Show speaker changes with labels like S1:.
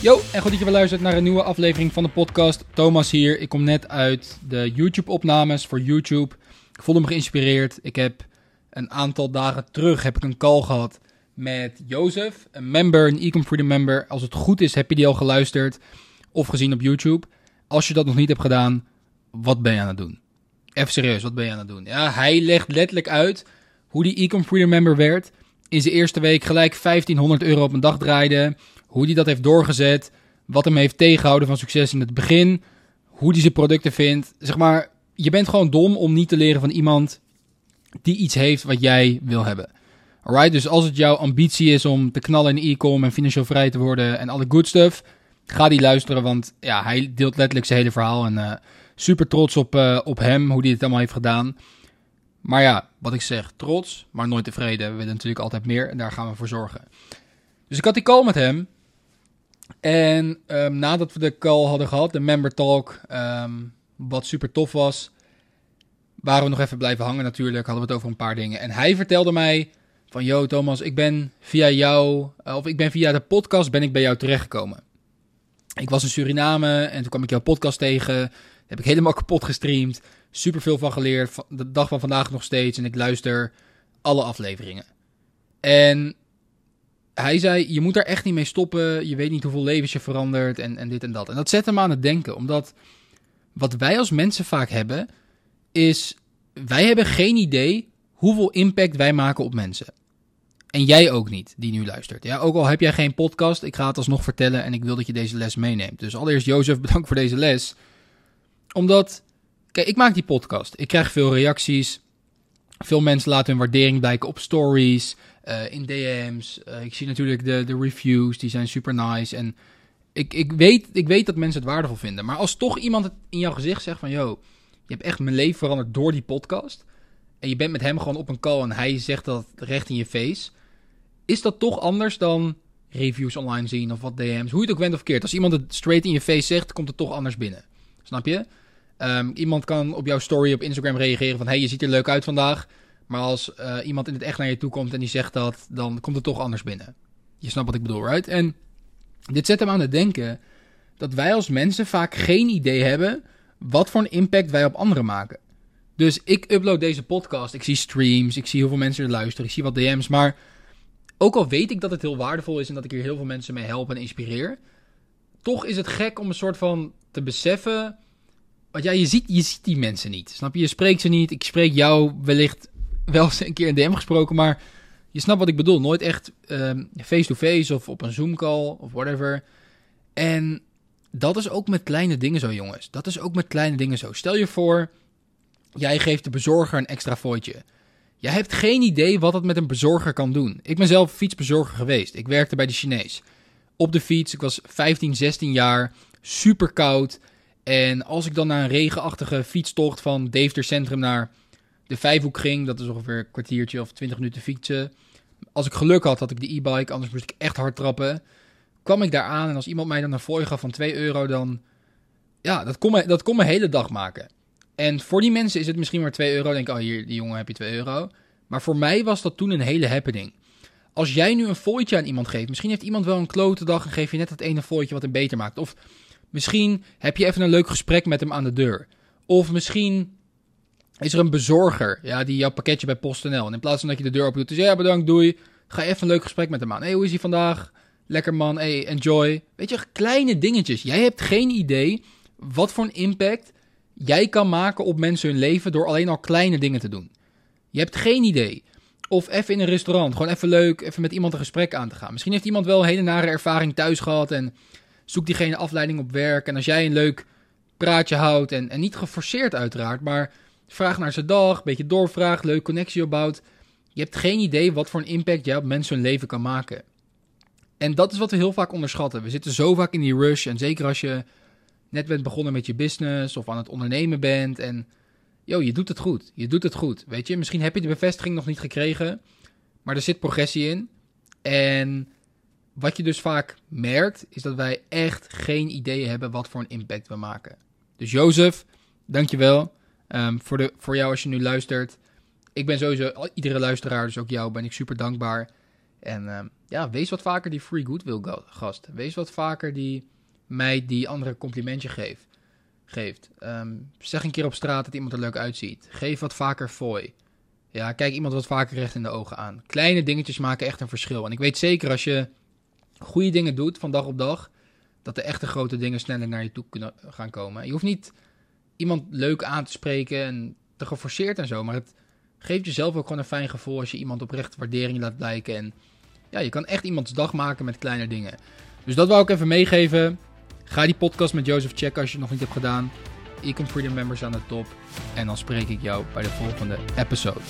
S1: Yo, en goed dat je weer luistert naar een nieuwe aflevering van de podcast. Thomas hier. Ik kom net uit de YouTube-opnames voor YouTube. Ik voelde me geïnspireerd. Ik heb een aantal dagen terug heb ik een call gehad met Jozef, een member, een Ecom Freedom member. Als het goed is, heb je die al geluisterd of gezien op YouTube. Als je dat nog niet hebt gedaan, wat ben je aan het doen? Even serieus, wat ben je aan het doen? Ja, hij legt letterlijk uit hoe die Ecom Freedom member werd. In zijn eerste week gelijk 1500 euro op een dag draaide. Hoe hij dat heeft doorgezet. Wat hem heeft tegengehouden van succes in het begin. Hoe hij zijn producten vindt. Zeg maar, je bent gewoon dom om niet te leren van iemand die iets heeft wat jij wil hebben. Alright, dus als het jouw ambitie is om te knallen in e-com en financieel vrij te worden en alle good stuff, ga die luisteren, want ja, hij deelt letterlijk zijn hele verhaal en uh, super trots op, uh, op hem, hoe hij het allemaal heeft gedaan. Maar ja, wat ik zeg, trots, maar nooit tevreden. We willen natuurlijk altijd meer en daar gaan we voor zorgen. Dus ik had die call met hem. En um, nadat we de call hadden gehad, de member talk, um, wat super tof was, waren we nog even blijven hangen natuurlijk. Hadden we het over een paar dingen. En hij vertelde mij van, yo Thomas, ik ben via jou, of ik ben via de podcast ben ik bij jou terechtgekomen. Ik was in Suriname en toen kwam ik jouw podcast tegen. Heb ik helemaal kapot gestreamd. Super veel van geleerd. De dag van vandaag nog steeds. En ik luister alle afleveringen. En hij zei: Je moet daar echt niet mee stoppen. Je weet niet hoeveel levens je verandert. En, en dit en dat. En dat zet hem aan het denken. Omdat wat wij als mensen vaak hebben. Is. Wij hebben geen idee hoeveel impact wij maken op mensen. En jij ook niet, die nu luistert. Ja, ook al heb jij geen podcast, ik ga het alsnog vertellen en ik wil dat je deze les meeneemt. Dus allereerst, Jozef, bedankt voor deze les. Omdat, kijk, ik maak die podcast. Ik krijg veel reacties. Veel mensen laten hun waardering blijken op stories, uh, in DM's. Uh, ik zie natuurlijk de, de reviews, die zijn super nice. En ik, ik, weet, ik weet dat mensen het waardevol vinden. Maar als toch iemand het in jouw gezicht zegt van... Yo, je hebt echt mijn leven veranderd door die podcast... en je bent met hem gewoon op een call en hij zegt dat recht in je face... is dat toch anders dan reviews online zien of wat DM's? Hoe je het ook went of keert. Als iemand het straight in je face zegt, komt het toch anders binnen. Snap je? Um, iemand kan op jouw story op Instagram reageren van... hey, je ziet er leuk uit vandaag... Maar als uh, iemand in het echt naar je toe komt en die zegt dat, dan komt het toch anders binnen. Je snapt wat ik bedoel, right? En dit zet hem aan het denken dat wij als mensen vaak geen idee hebben wat voor een impact wij op anderen maken. Dus ik upload deze podcast, ik zie streams, ik zie hoeveel mensen er luisteren, ik zie wat DM's, maar ook al weet ik dat het heel waardevol is en dat ik hier heel veel mensen mee help en inspireer, toch is het gek om een soort van te beseffen. Want ja, je ziet, je ziet die mensen niet. Snap je? Je spreekt ze niet. Ik spreek jou wellicht wel eens een keer in DM gesproken, maar je snapt wat ik bedoel. Nooit echt face-to-face um, -face of op een Zoom-call of whatever. En dat is ook met kleine dingen zo, jongens. Dat is ook met kleine dingen zo. Stel je voor, jij geeft de bezorger een extra fooitje. Jij hebt geen idee wat het met een bezorger kan doen. Ik ben zelf fietsbezorger geweest. Ik werkte bij de Chinees. Op de fiets, ik was 15, 16 jaar, super koud. En als ik dan naar een regenachtige fietstocht van Deventer Centrum naar de Vijfhoek ging, dat is ongeveer een kwartiertje of 20 minuten fietsen. Als ik geluk had, had ik de e-bike, anders moest ik echt hard trappen. Kwam ik daar aan en als iemand mij dan een fooi gaf van 2 euro, dan... Ja, dat kon, me, dat kon mijn hele dag maken. En voor die mensen is het misschien maar 2 euro. Denk, oh hier, die jongen heb je 2 euro. Maar voor mij was dat toen een hele happening. Als jij nu een fooitje aan iemand geeft, misschien heeft iemand wel een klote dag en geef je net dat ene fooitje wat hem beter maakt. Of misschien heb je even een leuk gesprek met hem aan de deur. Of misschien is er een bezorger ja, die jouw pakketje bij PostNL. En in plaats van dat je de deur open doet, dus ja, bedankt, doei. Ga even een leuk gesprek met hem aan. Hé, hey, hoe is hij vandaag? Lekker man, hey, enjoy. Weet je, kleine dingetjes. Jij hebt geen idee wat voor een impact jij kan maken op mensen hun leven door alleen al kleine dingen te doen. Je hebt geen idee. Of even in een restaurant, gewoon even leuk, even met iemand een gesprek aan te gaan. Misschien heeft iemand wel een hele nare ervaring thuis gehad en zoekt diegene afleiding op werk. En als jij een leuk praatje houdt, en, en niet geforceerd uiteraard, maar vraag naar zijn dag, een beetje doorvraagt, leuk connectie opbouwt. Je hebt geen idee wat voor een impact jij op mensen hun leven kan maken. En dat is wat we heel vaak onderschatten. We zitten zo vaak in die rush. En zeker als je net bent begonnen met je business of aan het ondernemen bent. En joh, je doet het goed. Je doet het goed. Weet je, misschien heb je de bevestiging nog niet gekregen. Maar er zit progressie in. En wat je dus vaak merkt, is dat wij echt geen idee hebben wat voor een impact we maken. Dus Jozef, dankjewel. Um, voor, de, voor jou als je nu luistert. ik ben sowieso, iedere luisteraar, dus ook jou, ben ik super dankbaar. En ehm, ja, wees wat vaker die free goodwill gast. Wees wat vaker die mij die andere complimentje geeft. geeft. Ehm, zeg een keer op straat dat iemand er leuk uitziet. Geef wat vaker fooi. Ja, kijk iemand wat vaker recht in de ogen aan. Kleine dingetjes maken echt een verschil. En ik weet zeker als je goede dingen doet van dag op dag, dat de echte grote dingen sneller naar je toe kunnen gaan komen. Je hoeft niet iemand leuk aan te spreken en te geforceerd en zo, maar het geeft jezelf ook gewoon een fijn gevoel als je iemand oprecht waardering laat blijken. En ja, je kan echt iemands dag maken met kleine dingen. Dus dat wou ik even meegeven. Ga die podcast met Jozef checken als je het nog niet hebt gedaan. Ecom Freedom Members aan de top. En dan spreek ik jou bij de volgende episode.